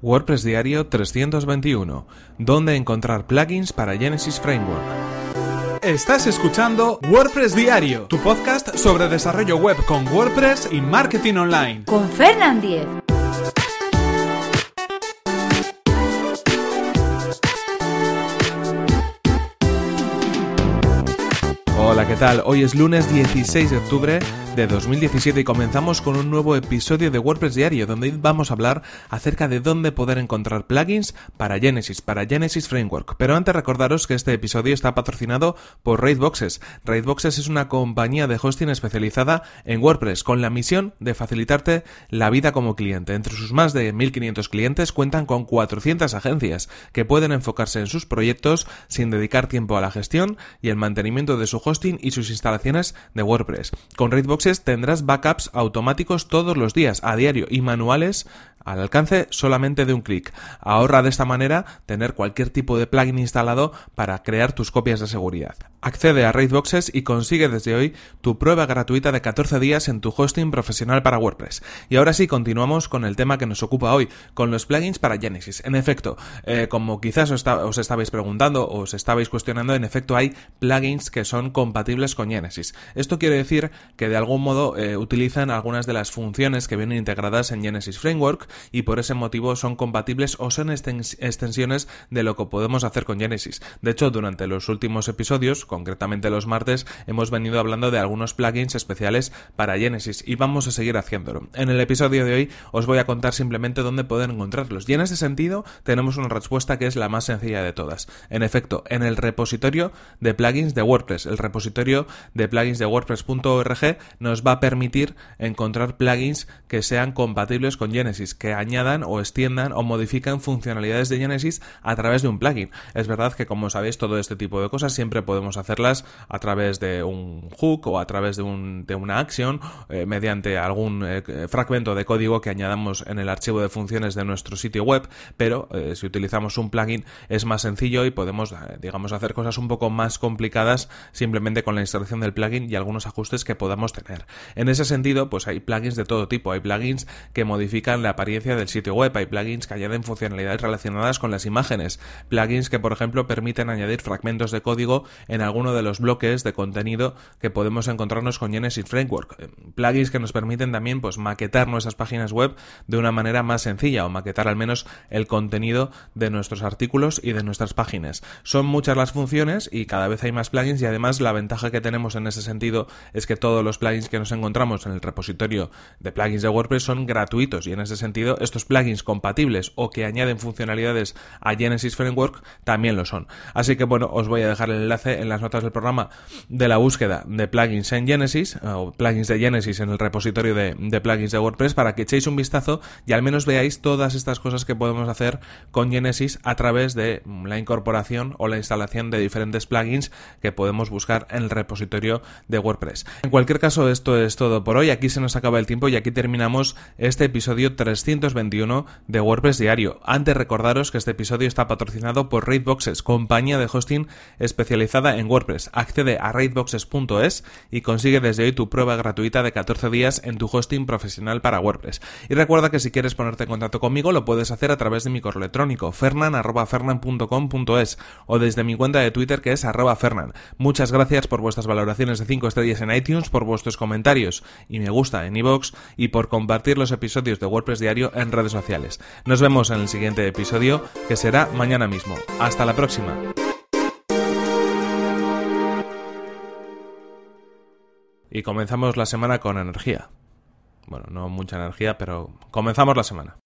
WordPress Diario 321. ¿Dónde encontrar plugins para Genesis Framework? Estás escuchando WordPress Diario, tu podcast sobre desarrollo web con WordPress y marketing online. Con Fernand Diez. Hola, ¿qué tal? Hoy es lunes 16 de octubre de 2017 y comenzamos con un nuevo episodio de WordPress Diario donde vamos a hablar acerca de dónde poder encontrar plugins para Genesis, para Genesis Framework. Pero antes recordaros que este episodio está patrocinado por Raidboxes. Raidboxes es una compañía de hosting especializada en WordPress con la misión de facilitarte la vida como cliente. Entre sus más de 1500 clientes cuentan con 400 agencias que pueden enfocarse en sus proyectos sin dedicar tiempo a la gestión y el mantenimiento de su hosting y sus instalaciones de WordPress. Con Raidboxes tendrás backups automáticos todos los días, a diario, y manuales al alcance solamente de un clic. Ahorra de esta manera tener cualquier tipo de plugin instalado para crear tus copias de seguridad. Accede a Raidboxes y consigue desde hoy tu prueba gratuita de 14 días en tu hosting profesional para WordPress. Y ahora sí, continuamos con el tema que nos ocupa hoy, con los plugins para Genesis. En efecto, eh, como quizás os, estabais preguntando o os estabais cuestionando, en efecto hay plugins que son compatibles con Genesis. Esto quiere decir que de algún modo eh, utilizan algunas de las funciones que vienen integradas en Genesis Framework y por ese motivo son compatibles o son extensiones de lo que podemos hacer con Genesis. De hecho, durante los últimos episodios, concretamente los martes, hemos venido hablando de algunos plugins especiales para Genesis y vamos a seguir haciéndolo. En el episodio de hoy os voy a contar simplemente dónde pueden encontrarlos y en ese sentido tenemos una respuesta que es la más sencilla de todas. En efecto, en el repositorio de plugins de WordPress, el repositorio de plugins de WordPress.org nos va a permitir encontrar plugins que sean compatibles con Genesis, que añadan o extiendan o modifican funcionalidades de Genesis a través de un plugin. Es verdad que como sabéis todo este tipo de cosas siempre podemos hacerlas a través de un hook o a través de, un, de una acción eh, mediante algún eh, fragmento de código que añadamos en el archivo de funciones de nuestro sitio web, pero eh, si utilizamos un plugin es más sencillo y podemos digamos hacer cosas un poco más complicadas simplemente con la instalación del plugin y algunos ajustes que podamos tener. En ese sentido, pues hay plugins de todo tipo, hay plugins que modifican la apariencia del sitio web. Hay plugins que añaden funcionalidades relacionadas con las imágenes. Plugins que, por ejemplo, permiten añadir fragmentos de código en alguno de los bloques de contenido que podemos encontrarnos con Genesis Framework. Eh, plugins que nos permiten también pues, maquetar nuestras páginas web de una manera más sencilla o maquetar al menos el contenido de nuestros artículos y de nuestras páginas. Son muchas las funciones y cada vez hay más plugins y además la ventaja que tenemos en ese sentido es que todos los plugins que nos encontramos en el repositorio de plugins de WordPress son gratuitos y en ese sentido estos plugins compatibles o que añaden funcionalidades a Genesis Framework también lo son. Así que bueno, os voy a dejar el enlace en las notas del programa de la búsqueda de plugins en Genesis eh, o plugins de Genesis en el repositorio de, plugins de WordPress para que echéis un vistazo y al menos veáis todas estas cosas que podemos hacer con Genesis a través de la incorporación o la instalación de diferentes plugins que podemos buscar en el repositorio de WordPress. En cualquier caso, esto es todo por hoy. Aquí se nos acaba el tiempo y aquí terminamos este episodio 300 21 de WordPress Diario. Antes recordaros que este episodio está patrocinado por Raidboxes, compañía de hosting especializada en WordPress. Accede a raidboxes.es y consigue desde hoy tu prueba gratuita de 14 días en tu hosting profesional para WordPress. Y recuerda que si quieres ponerte en contacto conmigo lo puedes hacer a través de mi correo electrónico fernan@fernan.com.es o desde mi cuenta de Twitter que es arroba fernan. Muchas gracias por vuestras valoraciones de 5 estrellas en iTunes, por vuestros comentarios y me gusta en iVoox y por compartir los episodios de WordPress Diario en redes sociales. Nos vemos en el siguiente episodio, que será mañana mismo. Hasta la próxima. Y comenzamos la semana con energía. Bueno, no mucha energía, pero comenzamos la semana.